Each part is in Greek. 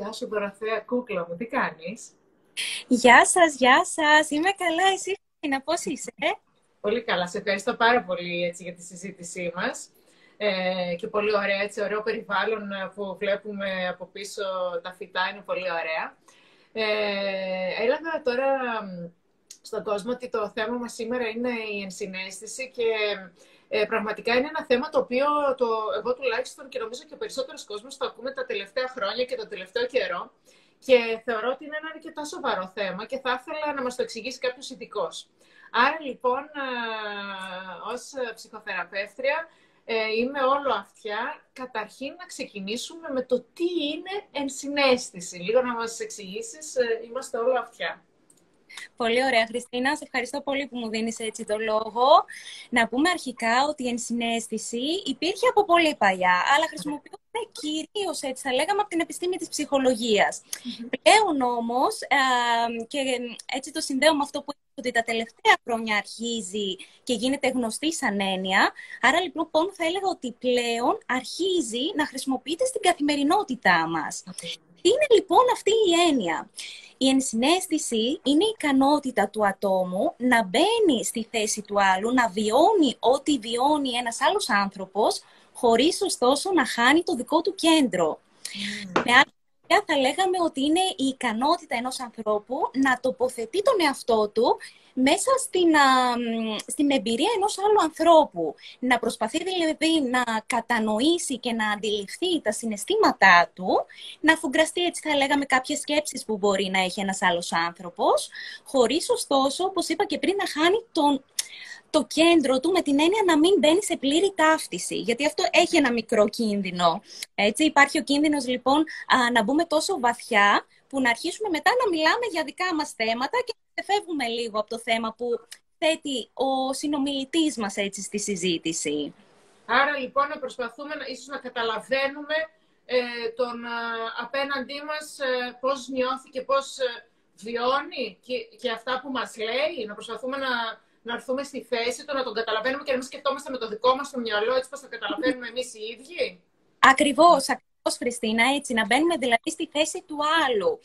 Γεια σου, Δωροθέα Κούκλα μου. Τι κάνεις; Γεια σας, γεια σας. Είμαι καλά, εσύ να πώς είσαι; Πολύ καλά. Σε ευχαριστώ πάρα πολύ έτσι, για τη συζήτησή μας. Ε, και πολύ ωραία, έτσι, ωραίο περιβάλλον ε, που βλέπουμε από πίσω τα φυτά είναι πολύ ωραία. Ε, έλαβα τώρα στον κόσμο ότι το θέμα μας σήμερα είναι η ενσυναίσθηση και ε, πραγματικά είναι ένα θέμα το οποίο το, εγώ τουλάχιστον και νομίζω και ο περισσότερος κόσμος το ακούμε τα τελευταία χρόνια και το τελευταίο καιρό και θεωρώ ότι είναι ένα αρκετά σοβαρό θέμα και θα ήθελα να μας το εξηγήσει κάποιος ειδικός. Άρα λοιπόν, ως ψυχοθεραπεύτρια, ε, είμαι όλο αυτιά. Καταρχήν να ξεκινήσουμε με το τι είναι ενσυναίσθηση. Λίγο να μας εξηγήσεις, ε, είμαστε όλο αυτιά. Πολύ ωραία, Χριστίνα. Σε ευχαριστώ πολύ που μου δίνεις έτσι το λόγο. Να πούμε αρχικά ότι η ενσυναίσθηση υπήρχε από πολύ παλιά, αλλά χρησιμοποιούμε κυρίως, έτσι θα λέγαμε, από την επιστήμη της ψυχολογίας. Πλέον όμως, και έτσι το συνδέω με αυτό που είπα, ότι τα τελευταία χρόνια αρχίζει και γίνεται γνωστή σαν έννοια. Άρα λοιπόν θα έλεγα ότι πλέον αρχίζει να χρησιμοποιείται στην καθημερινότητά μας. Τι είναι λοιπόν αυτή η έννοια. Η ενσυναίσθηση είναι η ικανότητα του ατόμου να μπαίνει στη θέση του άλλου, να βιώνει ό,τι βιώνει ένας άλλος άνθρωπος, χωρίς ωστόσο να χάνει το δικό του κέντρο. Mm. Με άλλη θα λέγαμε ότι είναι η ικανότητα ενός ανθρώπου να τοποθετεί τον εαυτό του μέσα στην, α, στην εμπειρία ενός άλλου ανθρώπου. Να προσπαθεί δηλαδή να κατανοήσει και να αντιληφθεί τα συναισθήματά του, να αφουγκραστεί έτσι θα λέγαμε κάποιες σκέψεις που μπορεί να έχει ένας άλλος άνθρωπος, χωρίς ωστόσο, όπως είπα και πριν, να χάνει τον, το κέντρο του με την έννοια να μην μπαίνει σε πλήρη ταύτιση. Γιατί αυτό έχει ένα μικρό κίνδυνο. Έτσι, υπάρχει ο κίνδυνος λοιπόν να μπούμε τόσο βαθιά που να αρχίσουμε μετά να μιλάμε για δικά μας θέματα και να φεύγουμε λίγο από το θέμα που θέτει ο συνομιλητής μας έτσι στη συζήτηση. Άρα λοιπόν να προσπαθούμε να, ίσως να καταλαβαίνουμε ε, τον α, απέναντί μας ε, πώς νιώθει και πώς ε, βιώνει και, και αυτά που μας λέει, να προσπαθούμε να, να έρθουμε στη θέση του, να τον καταλαβαίνουμε και να μην σκεφτόμαστε με το δικό μας το μυαλό, έτσι πώς θα καταλαβαίνουμε εμείς οι ίδιοι. Ακριβώς, ως Χριστίνα, έτσι, να μπαίνουμε δηλαδή στη θέση του άλλου.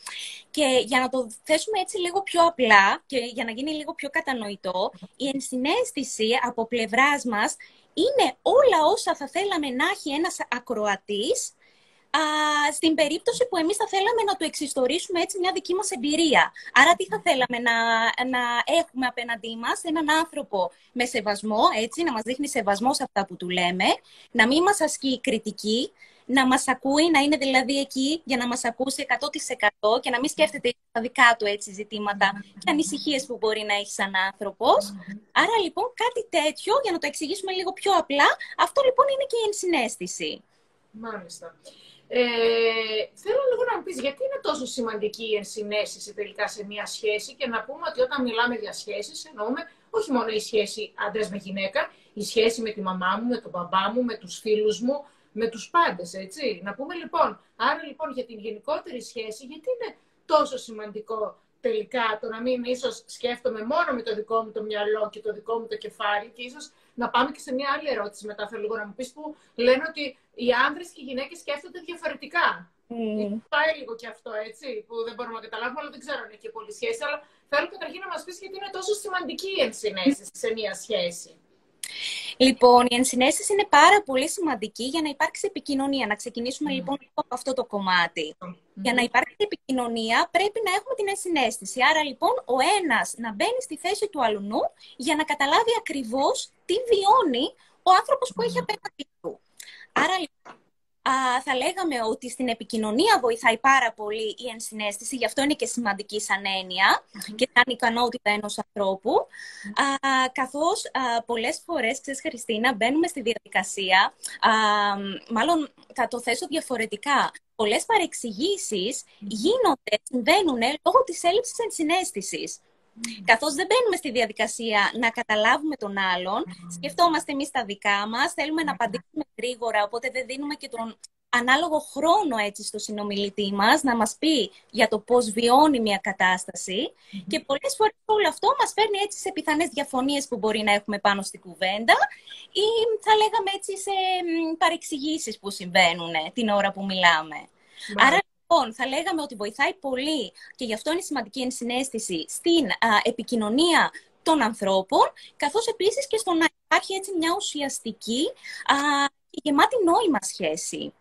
Και για να το θέσουμε έτσι λίγο πιο απλά και για να γίνει λίγο πιο κατανοητό, η ενσυναίσθηση από πλευράς μας είναι όλα όσα θα θέλαμε να έχει ένας ακροατής α, στην περίπτωση που εμείς θα θέλαμε να του εξιστορήσουμε έτσι μια δική μας εμπειρία. Άρα τι θα θέλαμε να, να έχουμε απέναντί μας, έναν άνθρωπο με σεβασμό, έτσι, να μας δείχνει σεβασμό σε αυτά που του λέμε, να μην μας ασκεί κριτική, να μας ακούει, να είναι δηλαδή εκεί για να μας ακούσει 100% και να μην σκέφτεται τα δικά του έτσι ζητήματα και ανησυχίες που μπορεί να έχει σαν άνθρωπος. Άρα λοιπόν κάτι τέτοιο, για να το εξηγήσουμε λίγο πιο απλά, αυτό λοιπόν είναι και η ενσυναίσθηση. Μάλιστα. Ε, θέλω λίγο να μου πεις γιατί είναι τόσο σημαντική η ενσυναίσθηση τελικά σε μια σχέση και να πούμε ότι όταν μιλάμε για σχέσεις εννοούμε όχι μόνο η σχέση άντρας με γυναίκα, η σχέση με τη μαμά μου, με τον μπαμπά μου, με τους φίλους μου, με τους πάντες, έτσι. Να πούμε λοιπόν, άρα λοιπόν για την γενικότερη σχέση, γιατί είναι τόσο σημαντικό τελικά το να μην ίσως σκέφτομαι μόνο με το δικό μου το μυαλό και το δικό μου το κεφάλι και ίσως να πάμε και σε μια άλλη ερώτηση μετά θέλω λίγο να μου πεις που λένε ότι οι άνδρες και οι γυναίκες σκέφτονται διαφορετικά. Mm. Πάει λίγο και αυτό, έτσι, που δεν μπορούμε να καταλάβουμε, αλλά δεν ξέρω αν έχει πολύ σχέση. Αλλά θέλω καταρχήν να μας πεις γιατί είναι τόσο σημαντική η ενσυναίσθηση σε μια σχέση. Λοιπόν, η ενσυναίσθηση είναι πάρα πολύ σημαντική για να υπάρξει επικοινωνία. Να ξεκινήσουμε λοιπόν από αυτό το κομμάτι. Για να υπάρξει επικοινωνία πρέπει να έχουμε την ενσυναίσθηση. Άρα λοιπόν ο ένας να μπαίνει στη θέση του αλουνού για να καταλάβει ακριβώς τι βιώνει ο άνθρωπος που έχει απέναντί του. Άρα λοιπόν α, θα λέγαμε ότι στην επικοινωνία βοηθάει πάρα πολύ η ενσυναίσθηση, γι' αυτό είναι και σημαντική σαν εννοια και σαν ικανότητα ενός ανθρώπου, α, καθώς α, πολλές φορές, ξέρεις Χριστίνα, μπαίνουμε στη διαδικασία, α, μάλλον θα το θέσω διαφορετικά, πολλές παρεξηγήσεις γίνονται, συμβαίνουν λόγω της έλλειψης ενσυναίσθησης. Καθώς δεν μπαίνουμε στη διαδικασία να καταλάβουμε τον άλλον, σκεφτόμαστε εμείς τα δικά μας, θέλουμε να απαντήσουμε γρήγορα, οπότε δεν δίνουμε και τον ανάλογο χρόνο έτσι στο συνομιλητή μας να μας πει για το πώς βιώνει μια κατάσταση. Και πολλές φορές όλο αυτό μας φέρνει έτσι σε πιθανές διαφωνίες που μπορεί να έχουμε πάνω στην κουβέντα ή θα λέγαμε έτσι σε παρεξηγήσεις που συμβαίνουν την ώρα που μιλάμε. Άρα λοιπόν, θα λέγαμε ότι βοηθάει πολύ και γι' αυτό είναι σημαντική ενσυναίσθηση στην επικοινωνία των ανθρώπων, καθώς επίσης και στο να υπάρχει έτσι μια ουσιαστική α, και γεμάτη νόημα σχέση.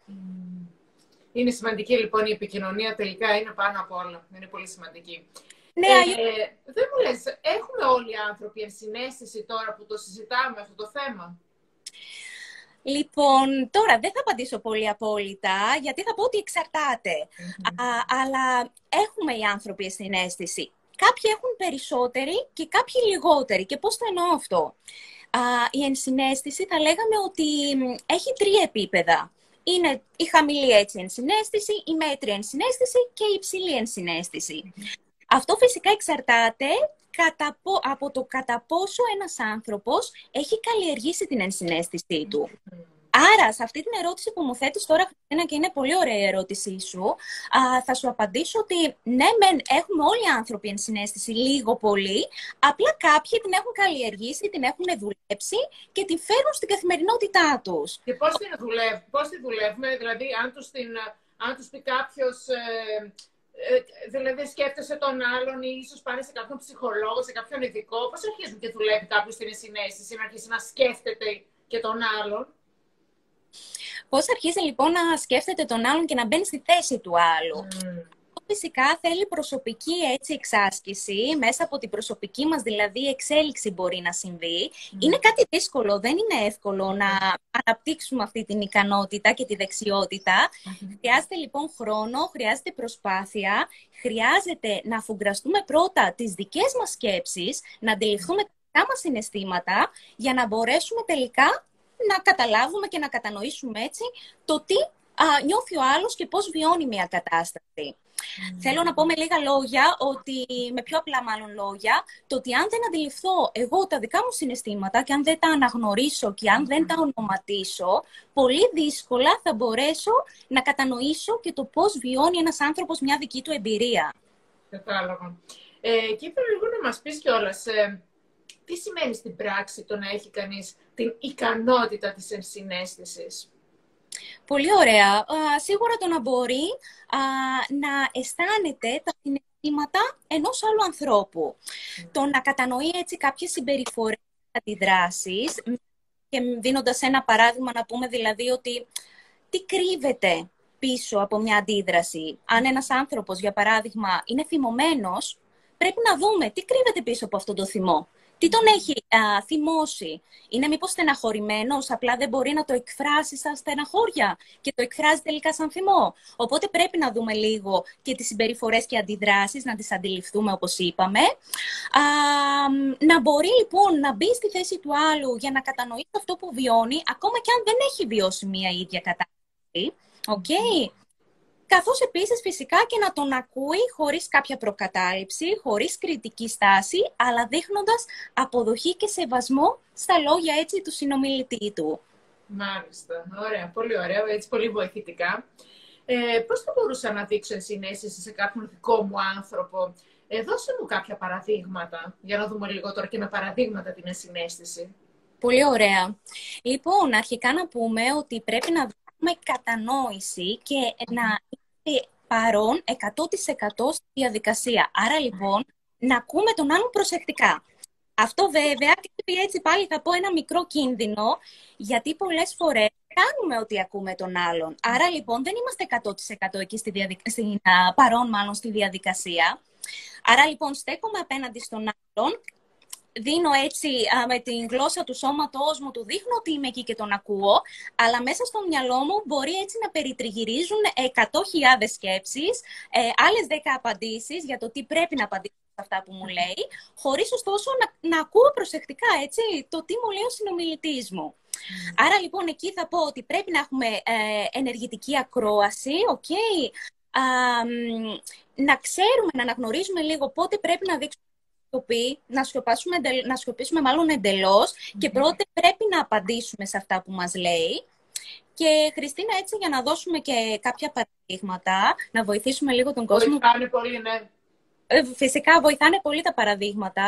Είναι σημαντική λοιπόν η επικοινωνία, τελικά είναι πάνω από όλα. Είναι πολύ σημαντική. Ναι, ε, δεν μου λες, έχουμε όλοι οι άνθρωποι ενσυναίσθηση τώρα που το συζητάμε αυτό το θέμα; Λοιπόν, τώρα δεν θα απαντήσω πολύ απόλυτα, γιατί θα πω ότι αλλά έχουμε οι άνθρωποι συνέστηση. Κάποιοι έχουν περισσότεροι και κάποιοι λιγότεροι. Και πώς θα εννοώ αυτό; Α, η ενσυναίσθηση θα λέγαμε ότι έχει τρία επίπεδα. Είναι η χαμηλή έτσι ενσυναίσθηση, η μέτρια ενσυναίσθηση και η υψηλή ενσυναίσθηση. Αυτό φυσικά εξαρτάται από το κατά πόσο ένας άνθρωπος έχει καλλιεργήσει την ενσυναίσθησή του. Άρα, σε αυτή την ερώτηση που μου θέτεις τώρα, Χριστίνα, και είναι πολύ ωραία η ερώτησή σου, α, θα σου απαντήσω ότι ναι, μεν, έχουμε όλοι οι άνθρωποι ενσυναίσθηση λίγο πολύ, απλά κάποιοι την έχουν καλλιεργήσει, την έχουν δουλέψει και την φέρνουν στην καθημερινότητά τους. Και πώς την, δουλεύ, πώς τη δουλεύουμε, δηλαδή αν τους, την, αν τους πει κάποιος... Ε, ε, δηλαδή σκέφτεσαι τον άλλον ή ίσως πάνε σε κάποιον ψυχολόγο, σε κάποιον ειδικό. Πώς αρχίζουν και δουλεύει κάποιος την συνέστηση, να αρχίσει να σκέφτεται και τον άλλον; Πώς αρχίζει λοιπόν να σκέφτεται τον άλλον και να μπαίνει στη θέση του άλλου; Mm. Φυσικά θέλει προσωπική έτσι εξάσκηση, μέσα από την προσωπική μας δηλαδή εξέλιξη μπορεί να συμβεί. Mm. Είναι κάτι δύσκολο, δεν είναι εύκολο να αναπτύξουμε αυτή την ικανότητα και τη δεξιότητα. Mm. Χρειάζεται λοιπόν χρόνο, χρειάζεται προσπάθεια, χρειάζεται να αφουγκραστούμε πρώτα τις δικές μας σκέψεις, να αντιληφθούμε τα δικά μας συναισθήματα, για να μπορέσουμε τελικά να καταλάβουμε και να κατανοήσουμε έτσι το τι α, νιώθει ο άλλος και πώς βιώνει μια κατάσταση. Θέλω να πω με λίγα λόγια, ότι, με πιο απλά μάλλον λόγια, το ότι αν δεν αντιληφθώ εγώ τα δικά μου συναισθήματα και αν δεν τα αναγνωρίσω και αν δεν τα ονοματίσω, πολύ δύσκολα θα μπορέσω να κατανοήσω και το πώς βιώνει ένας άνθρωπος μια δική του εμπειρία. Κατάλαβα. Ε, και ήθελα λίγο να μας πεις κιόλας, ε, τι σημαίνει στην πράξη το να έχει κανείς την ικανότητα της ενσυναίσθησης; Πολύ ωραία. σίγουρα το να μπορεί να αισθάνεται τα συναισθήματα ενός άλλου ανθρώπου. Το να κατανοεί έτσι κάποιες συμπεριφορές, αντιδράσεις και δίνοντας ένα παράδειγμα να πούμε δηλαδή ότι τι κρύβεται πίσω από μια αντίδραση. Αν ένας άνθρωπος, για παράδειγμα, είναι θυμωμένος, πρέπει να δούμε τι κρύβεται πίσω από αυτό το θυμό. Τι τον έχει α, θυμώσει; Είναι μήπως στεναχωρημένος, απλά δεν μπορεί να το εκφράσει σαν στεναχώρια και το εκφράζει τελικά σαν θυμό; Οπότε πρέπει να δούμε λίγο και τις συμπεριφορές και αντιδράσεις, να τις αντιληφθούμε όπως είπαμε. Α, να μπορεί λοιπόν να μπει στη θέση του άλλου για να κατανοήσει αυτό που βιώνει, ακόμα και αν δεν έχει βιώσει μία ίδια κατάσταση. Okay. Καθώς επίσης φυσικά και να τον ακούει χωρίς κάποια προκατάληψη, χωρίς κριτική στάση, αλλά δείχνοντας αποδοχή και σεβασμό στα λόγια έτσι του συνομιλητή του. Μάλιστα. Ωραία. Πολύ ωραία. Έτσι πολύ βοηθητικά. Ε, πώς θα μπορούσα να δείξω ενσυναίσθηση σε κάποιον δικό μου άνθρωπο; Ε, δώσε μου κάποια παραδείγματα, για να δούμε λίγο τώρα και με παραδείγματα την ενσυναίσθηση. Πολύ ωραία. Λοιπόν, αρχικά να πούμε ότι πρέπει να δούμε κατανόηση και να είμαστε παρόν 100% στη διαδικασία. Άρα λοιπόν, να ακούμε τον άλλον προσεκτικά. Αυτό βέβαια, και έτσι πάλι θα πω ένα μικρό κίνδυνο, γιατί πολλές φορές κάνουμε ότι ακούμε τον άλλον. Άρα λοιπόν δεν είμαστε 100% εκεί στη διαδικα... παρόν μάλλον στη διαδικασία. Άρα λοιπόν στέκομαι απέναντι στον άλλον, δίνω έτσι με την γλώσσα του σώματός μου, του δείχνω ότι είμαι εκεί και τον ακούω, αλλά μέσα στο μυαλό μου μπορεί έτσι να περιτριγυρίζουν 100.000 σκέψεις, ε, άλλες 10 απαντήσεις για το τι πρέπει να απαντήσω σε αυτά που μου λέει, χωρίς ωστόσο να, να ακούω προσεκτικά έτσι, το τι μου λέει ο συνομιλητής μου. Άρα λοιπόν εκεί θα πω ότι πρέπει να έχουμε ε, ενεργητική ακρόαση, okay? να ξέρουμε, να αναγνωρίζουμε λίγο πότε πρέπει να δείξουμε να σιωπήσουμε, να σιωπήσουμε μάλλον και πρώτα πρέπει να απαντήσουμε σε αυτά που μας λέει. Και Χριστίνα, έτσι για να δώσουμε και κάποια παραδείγματα, να βοηθήσουμε λίγο τον κόσμο. Βοηθάνε πολύ, ναι. ε, φυσικά βοηθάνε πολύ τα παραδείγματα,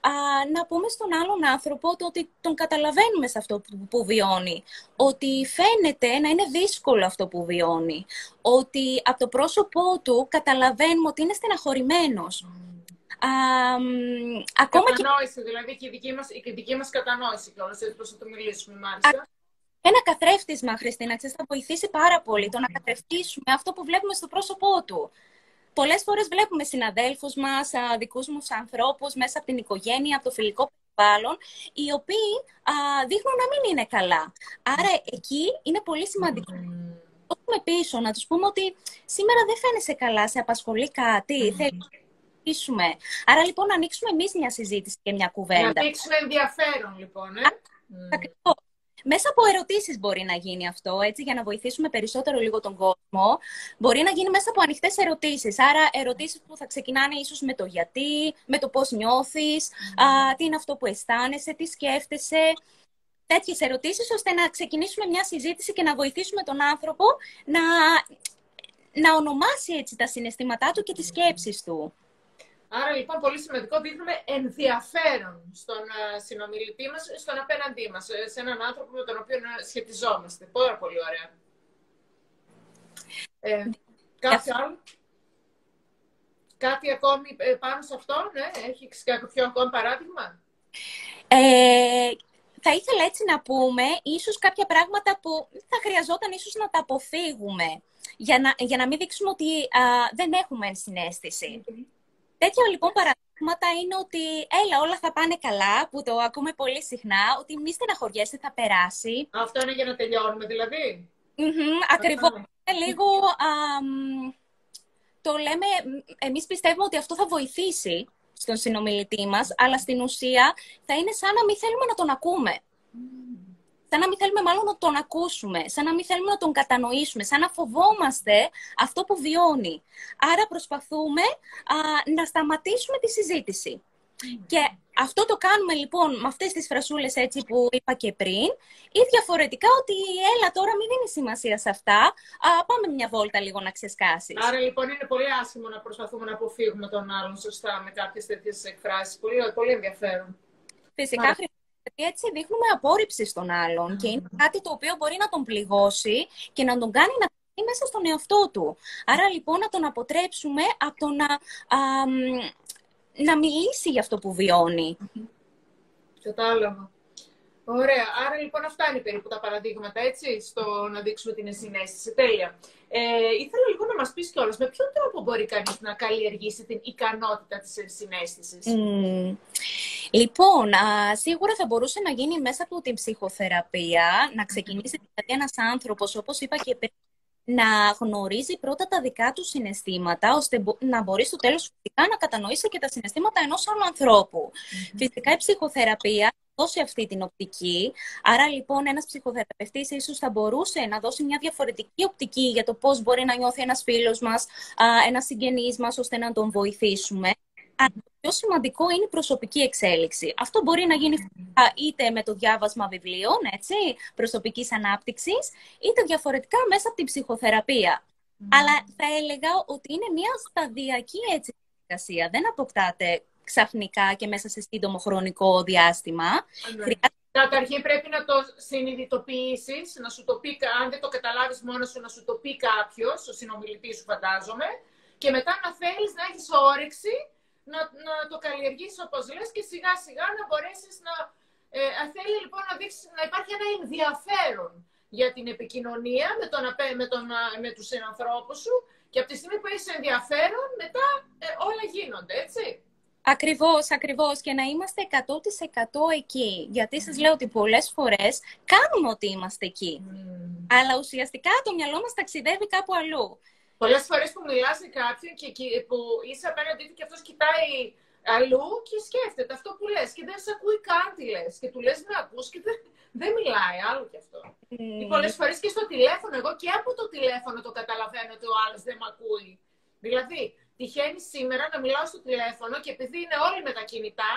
α, να πούμε στον άλλον άνθρωπο το ότι τον καταλαβαίνουμε σε αυτό που, που βιώνει. Ότι φαίνεται να είναι δύσκολο αυτό που βιώνει. Ότι από το πρόσωπό του καταλαβαίνουμε ότι είναι στεναχωρημένος. Α, ακόμα κατανόηση, και... δηλαδή και η δική μας, η δική μας κατανόηση κιόλας, έτσι πώς θα το μιλήσουμε μάλιστα. Ένα καθρέφτισμα, Χριστίνα, ξέρεις, θα βοηθήσει πάρα πολύ το να καθρεφτίσουμε αυτό που βλέπουμε στο πρόσωπό του. Πολλές φορές βλέπουμε συναδέλφους μας, δικούς μου ανθρώπους, μέσα από την οικογένεια, από το φιλικό περιβάλλον, οι οποίοι α, δείχνουν να μην είναι καλά. Άρα εκεί είναι πολύ σημαντικό. Mm. πίσω, να τους πούμε ότι σήμερα δεν φαίνεσαι καλά, σε απασχολεί κάτι, mm. Θέλει Άρα λοιπόν να ανοίξουμε εμείς μια συζήτηση και μια κουβέντα. Να ανοίξουμε ενδιαφέρον λοιπόν, ε. Ακριβώς. Μέσα από ερωτήσεις μπορεί να γίνει αυτό, έτσι, για να βοηθήσουμε περισσότερο λίγο τον κόσμο. Μπορεί να γίνει μέσα από ανοιχτές ερωτήσεις. Άρα, ερωτήσεις που θα ξεκινάνε ίσως με το γιατί, με το πώς νιώθεις, α, τι είναι αυτό που αισθάνεσαι, τι σκέφτεσαι. Τέτοιες ερωτήσεις, ώστε να ξεκινήσουμε μια συζήτηση και να βοηθήσουμε τον άνθρωπο να, να ονομάσει έτσι τα συναισθήματά του και τις σκέψεις του. Άρα λοιπόν πολύ σημαντικό δείχνουμε ενδιαφέρον στον uh, συνομιλητή μας, στον απέναντί μας, ε, σε έναν άνθρωπο με τον οποίο ε, σχετιζόμαστε. Πάρα πολύ ωραία. Ε, κάτι άλλο; Κάτι ακόμη πάνω σε αυτό, ναι, έχει κάποιο ακόμη παράδειγμα; Ε, θα ήθελα έτσι να πούμε ίσως κάποια πράγματα που θα χρειαζόταν ίσως να τα αποφύγουμε για να, για να μην δείξουμε ότι δεν έχουμε ενσυναίσθηση. Τέτοια λοιπόν παραδείγματα είναι ότι έλα όλα θα πάνε καλά, που το ακούμε πολύ συχνά, ότι μη στεναχωριέσαι, θα περάσει. Αυτό είναι για να τελειώνουμε δηλαδή. Mm-hmm, ακριβώς. λίγο... το λέμε, εμείς πιστεύουμε ότι αυτό θα βοηθήσει στον συνομιλητή μας, αλλά στην ουσία θα είναι σαν να μην θέλουμε να τον ακούμε σαν να μην θέλουμε μάλλον να τον ακούσουμε, σαν να μην θέλουμε να τον κατανοήσουμε, σαν να φοβόμαστε αυτό που βιώνει. Άρα προσπαθούμε α, να σταματήσουμε τη συζήτηση. Και αυτό το κάνουμε λοιπόν με αυτές τις φρασούλες έτσι που είπα και πριν ή διαφορετικά ότι έλα τώρα μην δίνει σημασία σε αυτά, α, πάμε μια βόλτα λίγο να ξεσκάσεις. Άρα λοιπόν είναι πολύ άσχημο να προσπαθούμε να αποφύγουμε τον άλλον σωστά με κάποιες τέτοιες εκφράσεις. Πολύ, πολύ ενδιαφέρον. Φυσικά γιατί έτσι δείχνουμε απόρριψη στον άλλον και είναι κάτι το οποίο μπορεί να τον πληγώσει και να τον κάνει να είναι μέσα στον εαυτό του. Άρα λοιπόν να τον αποτρέψουμε από το να, να μιλήσει για αυτό που βιώνει. Κατάλαβα. Ωραία. Άρα λοιπόν αυτά είναι περίπου τα παραδείγματα, έτσι, στο να δείξουμε την ενσυναίσθηση. Τέλεια. Ε, ήθελα λοιπόν να μας πεις κιόλας, με ποιον τρόπο μπορεί κανείς να καλλιεργήσει την ικανότητα της ενσυναίσθησης. Mm. Λοιπόν, α, σίγουρα θα μπορούσε να γίνει μέσα από την ψυχοθεραπεία, να ξεκινήσει δηλαδή ένας άνθρωπος, όπως είπα και πριν, να γνωρίζει πρώτα τα δικά του συναισθήματα, ώστε να μπορεί στο τέλος φυσικά να κατανοήσει και τα συναισθήματα ενός άλλου ανθρώπου. Φυσικά η ψυχοθεραπεία δώσει αυτή την οπτική. Άρα λοιπόν ένας ψυχοθεραπευτής ίσως θα μπορούσε να δώσει μια διαφορετική οπτική για το πώς μπορεί να νιώθει ένας φίλος μας, ένας συγγενής μας, ώστε να τον βοηθήσουμε. Αλλά το πιο σημαντικό είναι η προσωπική εξέλιξη. Αυτό μπορεί να γίνει είτε με το διάβασμα βιβλίων, έτσι, προσωπικής ανάπτυξης, είτε διαφορετικά μέσα από την ψυχοθεραπεία. Αλλά θα έλεγα ότι είναι μια σταδιακή έτσι διαδικασία. Δεν αποκτάτε ξαφνικά και μέσα σε σύντομο χρονικό διάστημα. Ναι. Καταρχήν πρέπει να το συνειδητοποιήσεις, να σου το πει, αν δεν το καταλάβεις μόνος σου, να σου το πει κάποιος, ο συνομιλητής σου φαντάζομαι, και μετά να θέλεις να έχεις όρεξη να, να το καλλιεργήσει όπως λες και σιγά σιγά να μπορέσεις να. Ε, θέλει λοιπόν να, δείξεις, να υπάρχει ένα ενδιαφέρον για την επικοινωνία με, τον, με, τον, με τους συνανθρώπους σου και από τη στιγμή που έχεις ενδιαφέρον, μετά ε, όλα γίνονται, έτσι. Ακριβώς, ακριβώς. Και να είμαστε 100% εκεί. Γιατί σας λέω ότι πολλές φορές κάνουμε ότι είμαστε εκεί. Mm. Αλλά ουσιαστικά το μυαλό μας ταξιδεύει κάπου αλλού. Πολλές φορές που μιλάς σε κάποιον και που είσαι απέναντί του και αυτός κοιτάει αλλού και σκέφτεται αυτό που λες και δεν σε ακούει καν τι λες. Και του λες να ακούς και δεν, δεν μιλάει άλλο κι αυτό. Mm. Και πολλές φορές και στο τηλέφωνο, εγώ και από το τηλέφωνο το καταλαβαίνω ότι ο άλλος δεν με ακούει. Δηλαδή, τυχαίνει σήμερα να μιλάω στο τηλέφωνο και επειδή είναι όλοι με τα κινητά,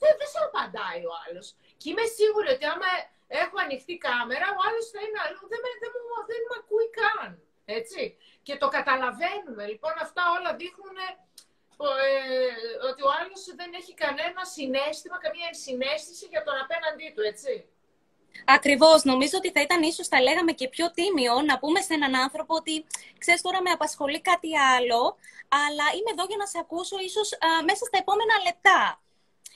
δεν, δεν σε απαντάει ο άλλος. Και είμαι σίγουρη ότι άμα έχω ανοιχτή κάμερα, ο άλλος θα είναι αλλού. Δεν, δεν, δεν, δεν με ακούει καν. Έτσι. Και το καταλαβαίνουμε. Λοιπόν, αυτά όλα δείχνουν ε, ότι ο άλλος δεν έχει κανένα συνέστημα, καμία ενσυναίσθηση για τον απέναντί του, έτσι. Ακριβώς. Νομίζω ότι θα ήταν ίσως, θα λέγαμε και πιο τίμιο, να πούμε σε έναν άνθρωπο ότι, ξέρεις, τώρα με απασχολεί κάτι άλλο, αλλά είμαι εδώ για να σε ακούσω ίσως μέσα στα επόμενα λεπτά.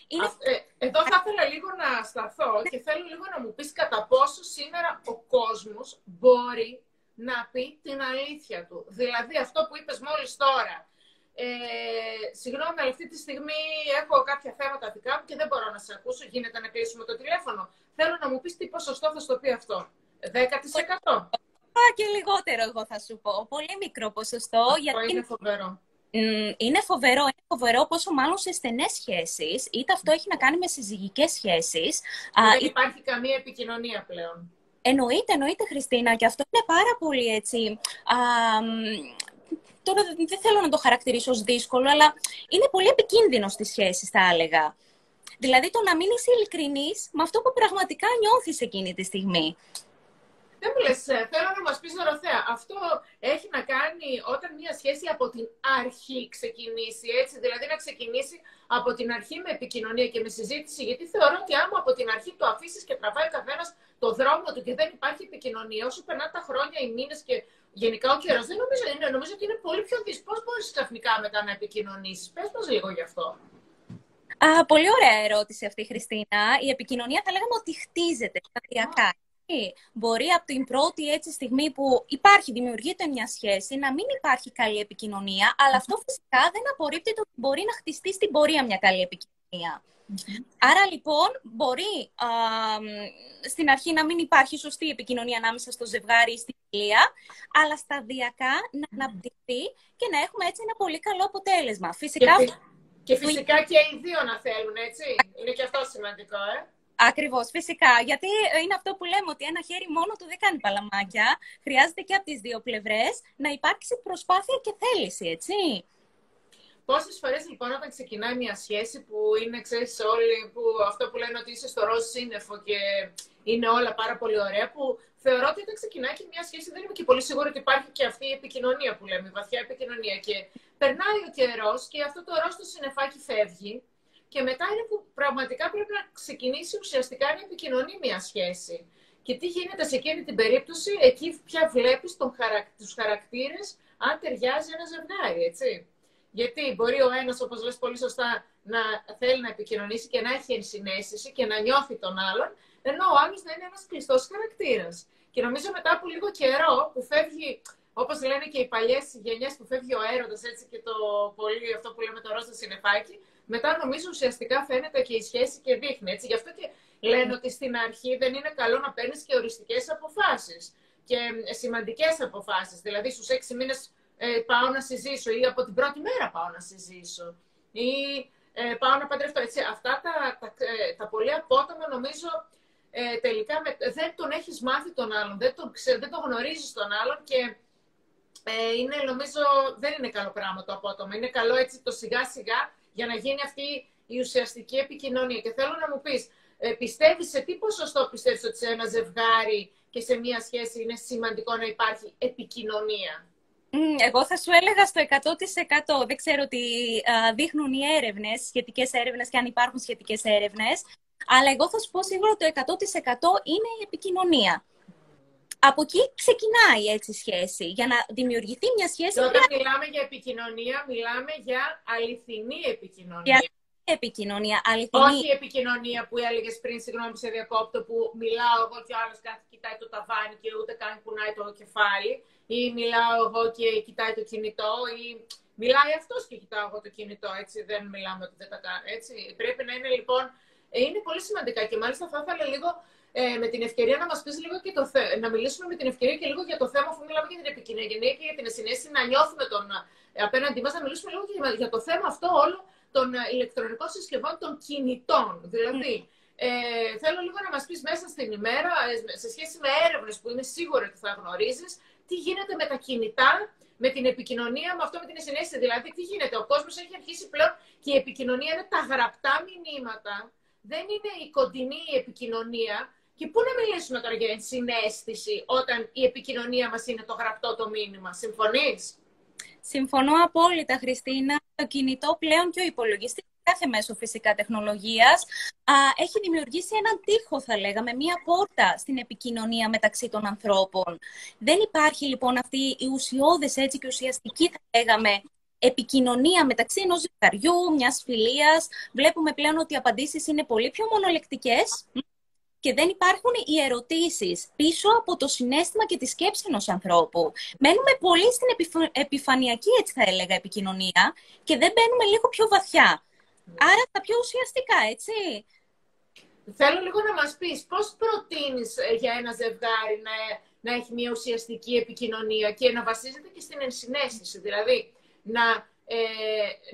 Είναι... Ε, εδώ θα ήθελα λίγο να σταθώ και θέλω λίγο να μου πεις κατά πόσο σήμερα ο κόσμος μπορεί να πει την αλήθεια του. Δηλαδή αυτό που είπες μόλις τώρα, ε, συγγνώμη, αλλά αυτή τη στιγμή έχω κάποια θέματα δικά μου και δεν μπορώ να σε ακούσω. Γίνεται να κλείσουμε το τηλέφωνο. Θέλω να μου πεις τι ποσοστό θα στο πει αυτό. 10%? και λιγότερο εγώ θα σου πω. Πολύ μικρό ποσοστό. Αυτό γιατί... είναι φοβερό. Είναι φοβερό, είναι φοβερό πόσο μάλλον σε στενές σχέσεις, είτε αυτό έχει να κάνει με συζυγικές σχέσεις. Δεν υπάρχει καμία επικοινωνία πλέον. Εννοείται, εννοείται Χριστίνα και αυτό είναι πάρα πολύ έτσι α, τώρα δεν θέλω να το χαρακτηρίσω ως δύσκολο, αλλά είναι πολύ επικίνδυνο στις σχέσεις, θα έλεγα. Δηλαδή το να μην είσαι ειλικρινής με αυτό που πραγματικά νιώθεις εκείνη τη στιγμή. Δεν μου λες, ε, θέλω να μας πεις Δωροθέα, αυτό έχει να κάνει όταν μια σχέση από την αρχή ξεκινήσει, έτσι, δηλαδή να ξεκινήσει από την αρχή με επικοινωνία και με συζήτηση, γιατί θεωρώ ότι άμα από την αρχή το αφήσεις και τραβάει ο καθένας το δρόμο του και δεν υπάρχει επικοινωνία, όσο περνά τα χρόνια, οι μήνες και γενικά ο καιρός, δεν νομίζω, είναι, νομίζω ότι είναι πολύ πιο δύσκολο. Πώς μπορείς ξαφνικά μετά να επικοινωνήσεις, Πες μας λίγο γι' αυτό. Α, πολύ ωραία ερώτηση αυτή, Χριστίνα. Η επικοινωνία θα λέγαμε ότι χτίζεται σταδιακά. Μπορεί από την πρώτη έτσι στιγμή που υπάρχει, δημιουργείται μια σχέση, να μην υπάρχει καλή επικοινωνία, αλλά αυτό φυσικά δεν απορρίπτει το ότι μπορεί να χτιστεί στην πορεία μια καλή επικοινωνία. Άρα λοιπόν μπορεί α, στην αρχή να μην υπάρχει σωστή επικοινωνία ανάμεσα στο ζευγάρι ή στην ηλία, αλλά σταδιακά να αναπτυχθεί και να έχουμε έτσι ένα πολύ καλό αποτέλεσμα. Φυσικά... Και, και φυσικά και οι δύο να θέλουν, έτσι. Είναι και αυτό σημαντικό, ε. Ακριβώς, φυσικά. Γιατί είναι αυτό που λέμε ότι ένα χέρι μόνο του δεν κάνει παλαμάκια. Χρειάζεται και από τις δύο πλευρές να υπάρξει προσπάθεια και θέληση, έτσι. Πόσες φορές λοιπόν όταν ξεκινάει μια σχέση που είναι, ξέρεις, όλοι, που αυτό που λένε ότι είσαι στο ροζ σύννεφο και είναι όλα πάρα πολύ ωραία, που θεωρώ ότι όταν ξεκινάει και μια σχέση δεν είμαι και πολύ σίγουρη ότι υπάρχει και αυτή η επικοινωνία που λέμε, η βαθιά επικοινωνία. Και περνάει ο καιρός και αυτό το ροζ το συννεφάκι φεύγει. Και μετά είναι που πραγματικά πρέπει να ξεκινήσει ουσιαστικά να επικοινωνεί μια σχέση. Και τι γίνεται σε εκείνη την περίπτωση, εκεί πια βλέπεις χαρακ... τους χαρακτήρες αν ταιριάζει ένα ζευγάρι, έτσι. Γιατί μπορεί ο ένας, όπως λες πολύ σωστά, να θέλει να επικοινωνήσει και να έχει ενσυναίσθηση και να νιώθει τον άλλον, ενώ ο άλλος να είναι ένας κλειστός χαρακτήρας. Και νομίζω μετά από λίγο καιρό που φεύγει, όπως λένε και οι παλιές γενιές που φεύγει ο έρωτας έτσι και το πολύ αυτό που λέμε το ρώσα συνεφάκι, μετά νομίζω ουσιαστικά φαίνεται και η σχέση και δείχνει. Έτσι. Γι' αυτό και λένε ότι στην αρχή δεν είναι καλό να παίρνεις και οριστικές αποφάσεις και σημαντικές αποφάσεις. Δηλαδή στους έξι μήνες ε, πάω να συζήσω ή από την πρώτη μέρα πάω να συζήσω ή ε, πάω να παντρευτώ. Έτσι, αυτά τα, τα, ε, τα πολύ απότομα νομίζω ε, τελικά με, δεν τον έχεις μάθει τον άλλον, δεν τον, ξε, δεν τον γνωρίζεις τον άλλον και ε, είναι, νομίζω δεν είναι καλό πράγμα το απότομα. Είναι καλό έτσι το σιγά σιγά για να γίνει αυτή η ουσιαστική επικοινωνία. Και θέλω να μου πεις, ε, πιστεύεις σε τι ποσοστό πιστεύεις ότι σε ένα ζευγάρι και σε μία σχέση είναι σημαντικό να υπάρχει επικοινωνία; Εγώ θα σου έλεγα στο 100%. Δεν ξέρω τι δείχνουν οι έρευνες, σχετικές έρευνες και αν υπάρχουν σχετικές έρευνες. Αλλά εγώ θα σου πω σίγουρα το 100% είναι η επικοινωνία. Από εκεί ξεκινάει έτσι η σχέση. Για να δημιουργηθεί μια σχέση... όταν μιλάμε για επικοινωνία, μιλάμε για αληθινή επικοινωνία. Για επικοινωνία, αληθινή. Όχι η επικοινωνία που έλεγες πριν, συγγνώμη σε διακόπτω, που μιλάω εγώ και ο άλλος κάθε κοιτάει το ταβάνι και ούτε καν κουνάει το κεφάλι ή μιλάω εγώ και κοιτάει το κινητό ή μιλάει αυτός και κοιτάω εγώ το κινητό, έτσι δεν μιλάμε ότι δεν τα κάνω, έτσι. Πρέπει να είναι λοιπόν, ε, είναι πολύ σημαντικά και μάλιστα θα ήθελα λίγο ε, με την ευκαιρία να μας πεις λίγο και το θε... να μιλήσουμε με την ευκαιρία και λίγο για το θέμα, αφού μιλάμε για την επικοινωνία και για την συνέστηση, να νιώθουμε τον ε, απέναντί μας, να μιλήσουμε λίγο για, για το θέμα αυτό όλο των ε, ηλεκτρονικών συσκευών των κινητών. Δηλαδή, ε, θέλω λίγο να μας πεις μέσα στην ημέρα, σε σχέση με έρευνες που είμαι σίγουρη ότι θα γνωρίζεις, τι γίνεται με τα κινητά, με την επικοινωνία, με αυτό με την συνέστηση. Δηλαδή, τι γίνεται. Ο κόσμος έχει αρχίσει πλέον και η επικοινωνία είναι τα γραπτά μηνύματα. Δεν είναι η κοντινή επικοινωνία. Και πού να μιλήσουμε τώρα για συνέστηση όταν η επικοινωνία μας είναι το γραπτό το μήνυμα; Συμφωνείς; Συμφωνώ απόλυτα, Χριστίνα. Το κινητό πλέον και ο υπολογιστής κάθε μέσο φυσικά τεχνολογίας, έχει δημιουργήσει έναν τείχο, θα λέγαμε, μία πόρτα στην επικοινωνία μεταξύ των ανθρώπων. Δεν υπάρχει λοιπόν αυτή η ουσιώδες έτσι και ουσιαστική, θα λέγαμε, επικοινωνία μεταξύ ενός ζευγαριού, μιας φιλίας. Βλέπουμε πλέον ότι οι απαντήσεις είναι πολύ πιο μονολεκτικές και δεν υπάρχουν οι ερωτήσεις πίσω από το συνέστημα και τη σκέψη ενός ανθρώπου. Μένουμε πολύ στην επιφανειακή, έτσι θα έλεγα, επικοινωνία και δεν μπαίνουμε λίγο πιο βαθιά. Άρα τα πιο ουσιαστικά, έτσι. Θέλω λίγο να μας πεις πώς προτείνεις ε, για ένα ζευγάρι να, να έχει μια ουσιαστική επικοινωνία και να βασίζεται και στην ενσυναίσθηση. Δηλαδή, να, ε,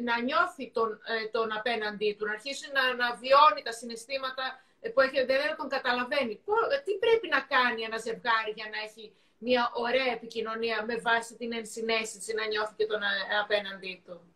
να νιώθει τον, ε, τον απέναντί του, να αρχίσει να, να βιώνει τα συναισθήματα ε, που έχει, δεν τον καταλαβαίνει. τι πρέπει να κάνει ένα ζευγάρι για να έχει μια ωραία επικοινωνία με βάση την ενσυναίσθηση, να νιώθει και τον απέναντί του;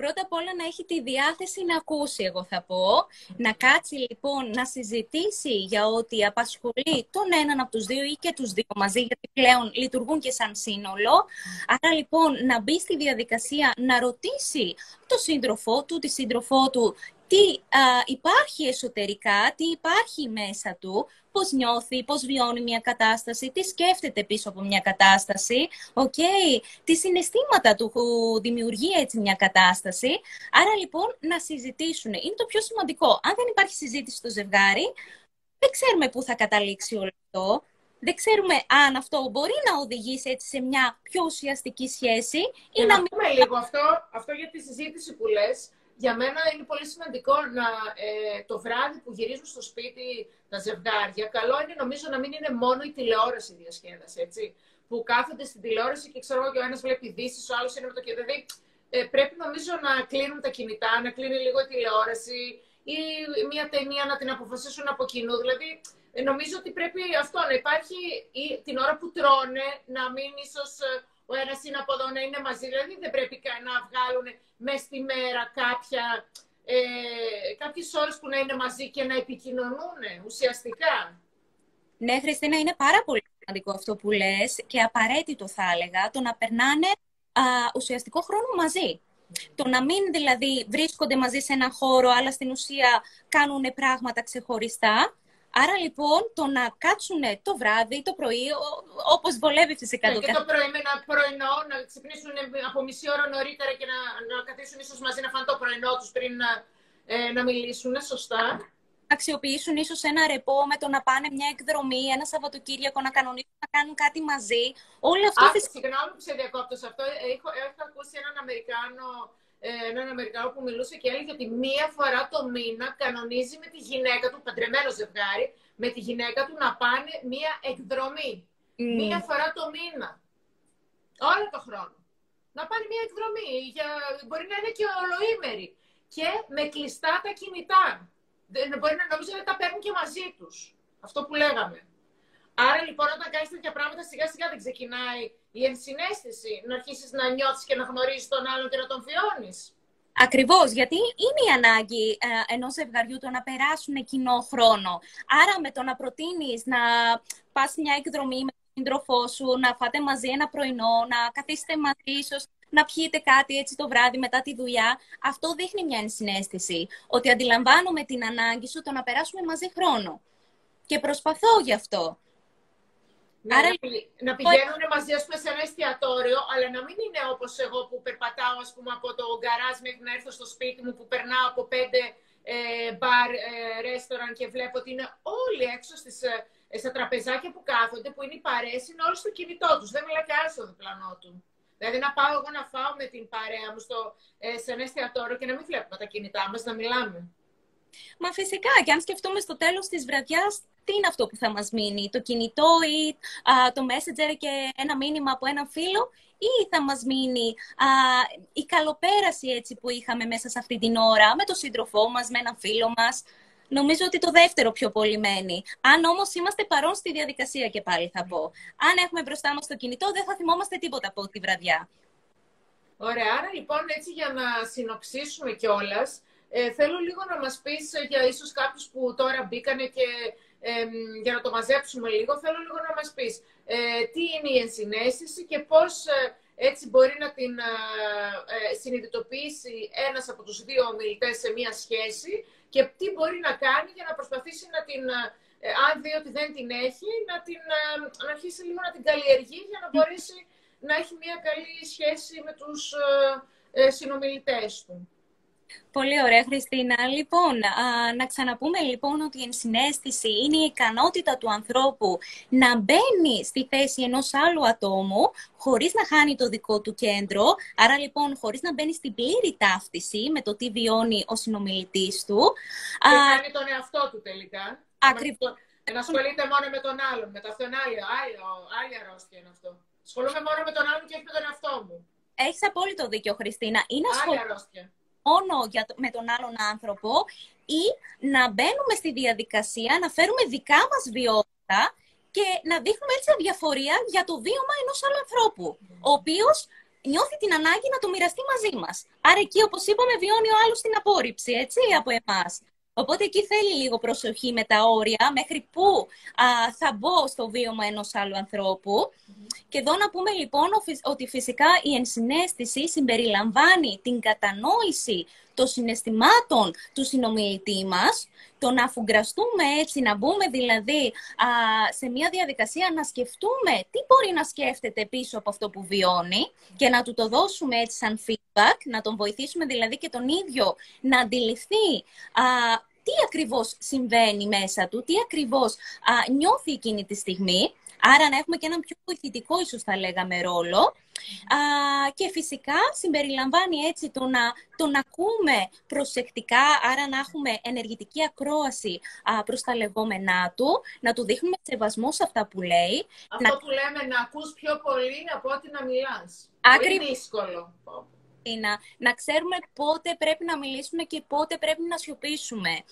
Πρώτα απ' όλα να έχει τη διάθεση να ακούσει, εγώ θα πω. Να κάτσει λοιπόν να συζητήσει για ό,τι απασχολεί τον έναν από τους δύο ή και τους δύο μαζί, γιατί πλέον λειτουργούν και σαν σύνολο. Άρα λοιπόν να μπει στη διαδικασία να ρωτήσει το σύντροφό του, τη σύντροφό του τι υπάρχει εσωτερικά, τι υπάρχει μέσα του, πώς νιώθει, πώς βιώνει μια κατάσταση, τι σκέφτεται πίσω από μια κατάσταση, okay, τι συναισθήματα του δημιουργεί έτσι μια κατάσταση. Άρα λοιπόν να συζητήσουν. Είναι το πιο σημαντικό. Αν δεν υπάρχει συζήτηση στο ζευγάρι, δεν ξέρουμε πού θα καταλήξει όλο αυτό. Δεν ξέρουμε αν αυτό μπορεί να οδηγήσει έτσι σε μια πιο ουσιαστική σχέση. Ή να, να πούμε λίγο αυτό, αυτό για τη συζήτηση που λες για μένα είναι πολύ σημαντικό να, ε, το βράδυ που γυρίζουν στο σπίτι τα ζευγάρια, καλό είναι νομίζω να μην είναι μόνο η τηλεόραση διασκέδαση, έτσι. Που κάθονται στην τηλεόραση και ξέρω και ο ένας βλέπει ειδήσεις, ο άλλος είναι με το και δηλαδή ε, πρέπει νομίζω να κλείνουν τα κινητά, να κλείνει λίγο η τηλεόραση ή μια ταινία να την αποφασίσουν από κοινού. Δηλαδή, ε, νομίζω ότι πρέπει αυτό να υπάρχει ή, την ώρα που τρώνε, να μην ίσως ε, ο ένας είναι από εδώ να είναι μαζί. Δηλαδή, δεν πρέπει να βγάλουν μέσα στη μέρα κάποια, ε, κάποιες ώρες που να είναι μαζί και να επικοινωνούν ουσιαστικά. Ναι, Χριστίνα, είναι πάρα πολύ σημαντικό αυτό που λες και απαραίτητο θα έλεγα το να περνάνε α, ουσιαστικό χρόνο μαζί. Το να μην δηλαδή βρίσκονται μαζί σε ένα χώρο, αλλά στην ουσία κάνουν πράγματα ξεχωριστά, Άρα λοιπόν το να κάτσουν το βράδυ, το πρωί, όπως βολεύει φυσικά το Και το πρωί με ένα πρωινό, να ξυπνήσουν από μισή ώρα νωρίτερα και να, να καθίσουν ίσως μαζί να φάνε το πρωινό τους πριν να, ε, να μιλήσουν, σωστά. Να αξιοποιήσουν ίσως ένα ρεπό με το να πάνε μια εκδρομή, ένα Σαββατοκύριακο, να κανονίσουν να κάνουν κάτι μαζί. Όλο αυτό... Α, φυσικά... Συγγνώμη που σε διακόπτω σε αυτό. Έχω, έχω ακούσει έναν Αμερικάνο ε, έναν Αμερικανό που μιλούσε και έλεγε ότι μία φορά το μήνα κανονίζει με τη γυναίκα του, παντρεμένο ζευγάρι, με τη γυναίκα του να πάνε μία εκδρομή. Μία φορά το μήνα. Όλο το χρόνο. Να πάνε μία εκδρομή. Για... Μπορεί να είναι και ολοήμερη. Και με κλειστά τα κινητά. Μπορεί να νομίζω ότι τα παίρνουν και μαζί τους. Αυτό που λέγαμε. Άρα λοιπόν, όταν κάνεις τέτοια πράγματα, σιγά σιγά δεν ξεκινάει η ενσυναίσθηση, να αρχίσεις να νιώθεις και να γνωρίζεις τον άλλον και να τον βιώνεις. Ακριβώς, γιατί είναι η ανάγκη ε, ενός ζευγαριού το να περάσουν κοινό χρόνο. Άρα, με το να προτείνεις να πας μια εκδρομή με τον σύντροφό σου, να φάτε μαζί ένα πρωινό, να καθίσετε μαζί, ίσως να πιείτε κάτι έτσι το βράδυ μετά τη δουλειά, αυτό δείχνει μια ενσυναίσθηση. Ότι αντιλαμβάνομαι την ανάγκη σου το να περάσουμε μαζί χρόνο. Και προσπαθώ γι' αυτό. Ναι, Άρα... να, πηγαίνουν μαζί ας πούμε, σε ένα εστιατόριο, αλλά να μην είναι όπως εγώ που περπατάω ας πούμε, από το γκαράζ μέχρι να έρθω στο σπίτι μου, που περνάω από πέντε ε, μπαρ, ε, ρέστοραν και βλέπω ότι είναι όλοι έξω στις, ε, στα τραπεζάκια που κάθονται, που είναι οι παρέες, είναι όλοι στο κινητό τους. Δεν μιλάει κανένας στο διπλανό του. Δηλαδή να πάω εγώ να φάω με την παρέα μου στο, ε, σε ένα εστιατόριο και να μην βλέπουμε τα κινητά μας, να μιλάμε. Μα φυσικά, και αν σκεφτούμε στο τέλος της βραδιάς, τι είναι αυτό που θα μας μείνει, το κινητό ή α, το messenger και ένα μήνυμα από έναν φίλο ή θα μας μείνει α, η καλοπέραση έτσι που είχαμε μέσα σε αυτή την ώρα με τον σύντροφό μας, με έναν φίλο μας. Νομίζω ότι το δεύτερο πιο πολύ μένει. Αν όμως είμαστε παρόν στη διαδικασία και πάλι θα πω. Αν έχουμε μπροστά μας το κινητό, δεν θα θυμόμαστε τίποτα από τη βραδιά. Ωραία. Άρα λοιπόν, έτσι για να συνοψίσουμε κιόλας, ε, θέλω λίγο να μας πεις για ίσως κάποιους που τώρα μπήκανε και για να το μαζέψουμε λίγο, θέλω λίγο να μας πεις ε, τι είναι η ενσυναίσθηση και πώς Έτσι μπορεί να την ε, συνειδητοποιήσει ένας από τους δύο ομιλητές σε μία σχέση και τι μπορεί να κάνει για να προσπαθήσει να την, αν δει ότι δεν την έχει, να, την, να αρχίσει λίγο να την καλλιεργεί για να μπορέσει να έχει μία καλή σχέση με τους συνομιλητές του. Πολύ ωραία, Χριστίνα. Λοιπόν, να ξαναπούμε λοιπόν ότι η ενσυναίσθηση είναι η ικανότητα του ανθρώπου να μπαίνει στη θέση ενός άλλου ατόμου χωρίς να χάνει το δικό του κέντρο. Άρα λοιπόν, χωρίς να μπαίνει στην πλήρη ταύτιση με το τι βιώνει ο συνομιλητής του. Και Α, κάνει τον εαυτό του τελικά. Ακριβώς. Να ασχολείται μόνο με τον άλλον. Με το αυτόν άλλο. Άλλο, άλλη αρρώστια είναι αυτό. Ασχολούμαι μόνο με τον άλλον και όχι με τον εαυτό μου. Έχεις απόλυτο δίκιο, Χριστίνα. Είναι άλλη αρρώστια μόνο για με τον άλλον άνθρωπο ή να μπαίνουμε στη διαδικασία, να φέρουμε δικά μας βιότητα και να δείχνουμε έτσι αδιαφορία για το βίωμα ενός άλλου ανθρώπου, ο οποίος νιώθει την ανάγκη να το μοιραστεί μαζί μας. Άρα εκεί, όπως είπαμε, βιώνει ο άλλος την απόρριψη, έτσι, από εμάς. Οπότε εκεί θέλει λίγο προσοχή με τα όρια, μέχρι πού α, θα μπω στο βίωμα ενός άλλου ανθρώπου. Και εδώ να πούμε λοιπόν ότι φυσικά η ενσυναίσθηση συμπεριλαμβάνει την κατανόηση των συναισθημάτων του συνομιλητή μας, το να αφουγκραστούμε έτσι, να μπούμε δηλαδή α, σε μια διαδικασία να σκεφτούμε τι μπορεί να σκέφτεται πίσω από αυτό που βιώνει και να του το δώσουμε έτσι σαν feedback, να τον βοηθήσουμε δηλαδή και τον ίδιο να αντιληφθεί α, τι ακριβώς συμβαίνει μέσα του, τι ακριβώς α, νιώθει εκείνη τη στιγμή. Άρα να έχουμε και έναν πιο βοηθητικό, ίσως θα λέγαμε, ρόλο. Α, και φυσικά συμπεριλαμβάνει έτσι το να τον ακούμε προσεκτικά, άρα να έχουμε ενεργητική ακρόαση α, προς τα λεγόμενά του, να του δείχνουμε σεβασμό σε αυτά που λέει. Αυτό να... που λέμε να ακούς πιο πολύ από ότι να μιλάς. Ακριβώς. Είναι δύσκολο να ξέρουμε πότε πρέπει να μιλήσουμε και πότε πρέπει να σιωπήσουμε.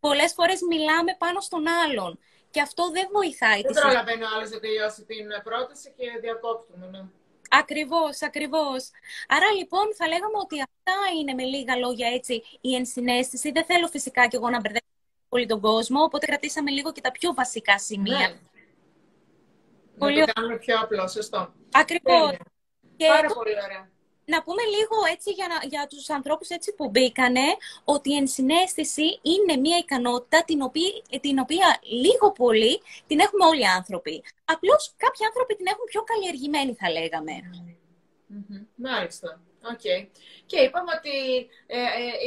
Πολλές φορές μιλάμε πάνω στον άλλον και αυτό δεν βοηθάει. Δεν προλαβαίνει ο άλλος να τελειώσει την πρόταση και διακόπτουμε, ναι. Ακριβώς, ακριβώς. Άρα λοιπόν θα λέγαμε ότι αυτά είναι με λίγα λόγια έτσι η ενσυναίσθηση. Δεν θέλω φυσικά και εγώ να μπερδέψω πολύ τον κόσμο, οπότε κρατήσαμε λίγο και τα πιο βασικά σημεία. Ναι. Πολύ... Να το κάνουμε πιο απλό, σωστό. Ακριβώς. Και Πάρα πολύ ωραία να πούμε λίγο έτσι για, για τους ανθρώπους έτσι που μπήκανε ότι η ενσυναίσθηση είναι μια ικανότητα την οποία, την οποία λίγο πολύ την έχουμε όλοι οι άνθρωποι. Απλώς κάποιοι άνθρωποι την έχουν πιο καλλιεργημένη θα λέγαμε. Mm-hmm. Μάλιστα. Okay. Και είπαμε ότι ε,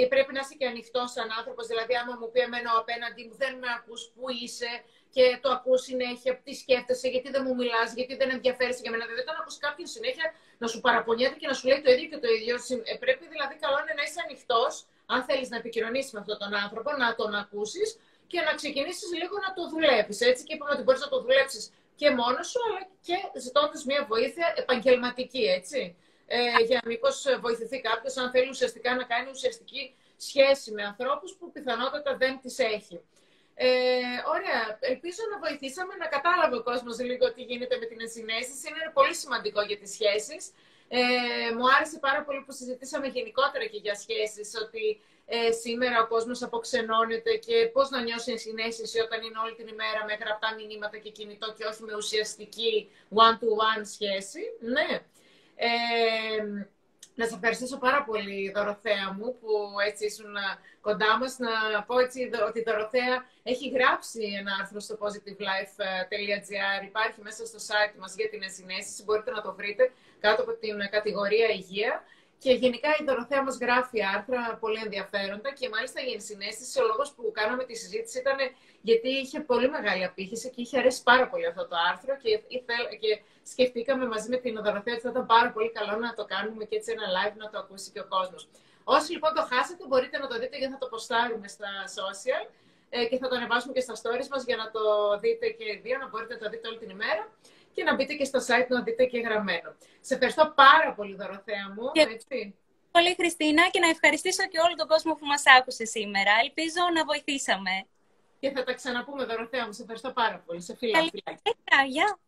ε, πρέπει να είσαι και ανοιχτός σαν άνθρωπος. Δηλαδή, άμα μου πει εμένα απέναντι μου, δεν με ακούς, πού είσαι, και το ακούω συνέχεια, τι σκέφτεσαι, γιατί δεν μου μιλάς, γιατί δεν ενδιαφέρεσαι για μένα. Δεν όταν ακούς κάποιον συνέχεια να σου παραπονιέται και να σου λέει το ίδιο και το ίδιο. Ε, πρέπει δηλαδή καλό είναι να είσαι ανοιχτός, αν θέλεις να επικοινωνήσεις με αυτόν τον άνθρωπο, να τον ακούσεις και να ξεκινήσεις λίγο να το δουλεύεις. Έτσι και είπαμε ότι μπορείς να το δουλέψεις και μόνος σου, αλλά και ζητώντας μια βοήθεια επαγγελματική, έτσι. Ε, για μήπως βοηθηθεί κάποιος, αν θέλει ουσιαστικά να κάνει ουσιαστική σχέση με ανθρώπους που πιθανότατα δεν τις έχει. Ε, ωραία. Ελπίζω να βοηθήσαμε να κατάλαβε ο κόσμος λίγο τι γίνεται με την ενσυναίσθηση. Είναι πολύ σημαντικό για τις σχέσεις. Ε, μου άρεσε πάρα πολύ που συζητήσαμε γενικότερα και για σχέσεις, ότι ε, σήμερα ο κόσμος αποξενώνεται και πώς να νιώσει ενσυναίσθηση όταν είναι όλη την ημέρα με γραπτά μηνύματα και κινητό και όχι με ουσιαστική one-to-one σχέση. Ναι. Ε, να σε ευχαριστήσω πάρα πολύ, Δωροθέα μου, που έτσι ήσουν κοντά μας. Να πω έτσι ότι η Δωροθέα έχει γράψει ένα άρθρο στο positivelife.gr. Υπάρχει μέσα στο site μας για την ενσυναίσθηση. Μπορείτε να το βρείτε κάτω από την κατηγορία υγεία. Και γενικά η Δωροθέα μας γράφει άρθρα πολύ ενδιαφέροντα και μάλιστα η ενσυναίσθηση, ο λόγος που κάναμε τη συζήτηση ήταν γιατί είχε πολύ μεγάλη απήχηση και είχε αρέσει πάρα πολύ αυτό το άρθρο και, και σκεφτήκαμε μαζί με την Δωροθέα ότι θα ήταν πάρα πολύ καλό να το κάνουμε και έτσι ένα live να το ακούσει και ο κόσμος. Όσοι λοιπόν το χάσετε μπορείτε να το δείτε γιατί θα το ποστάρουμε στα social ε, και θα το ανεβάσουμε και στα stories μας για να το δείτε και δύο, να μπορείτε να το δείτε όλη την ημέρα και να μπείτε και στο site να δείτε και γραμμένο. Σε ευχαριστώ πάρα πολύ, Δωροθέα μου. Και... Έτσι. Πολύ, Χριστίνα, και να ευχαριστήσω και όλο τον κόσμο που μας άκουσε σήμερα. Ελπίζω να βοηθήσαμε. Και θα τα ξαναπούμε, Δωροθέα μου. Σε ευχαριστώ πάρα πολύ. Σε φιλά. Καλή. Γεια.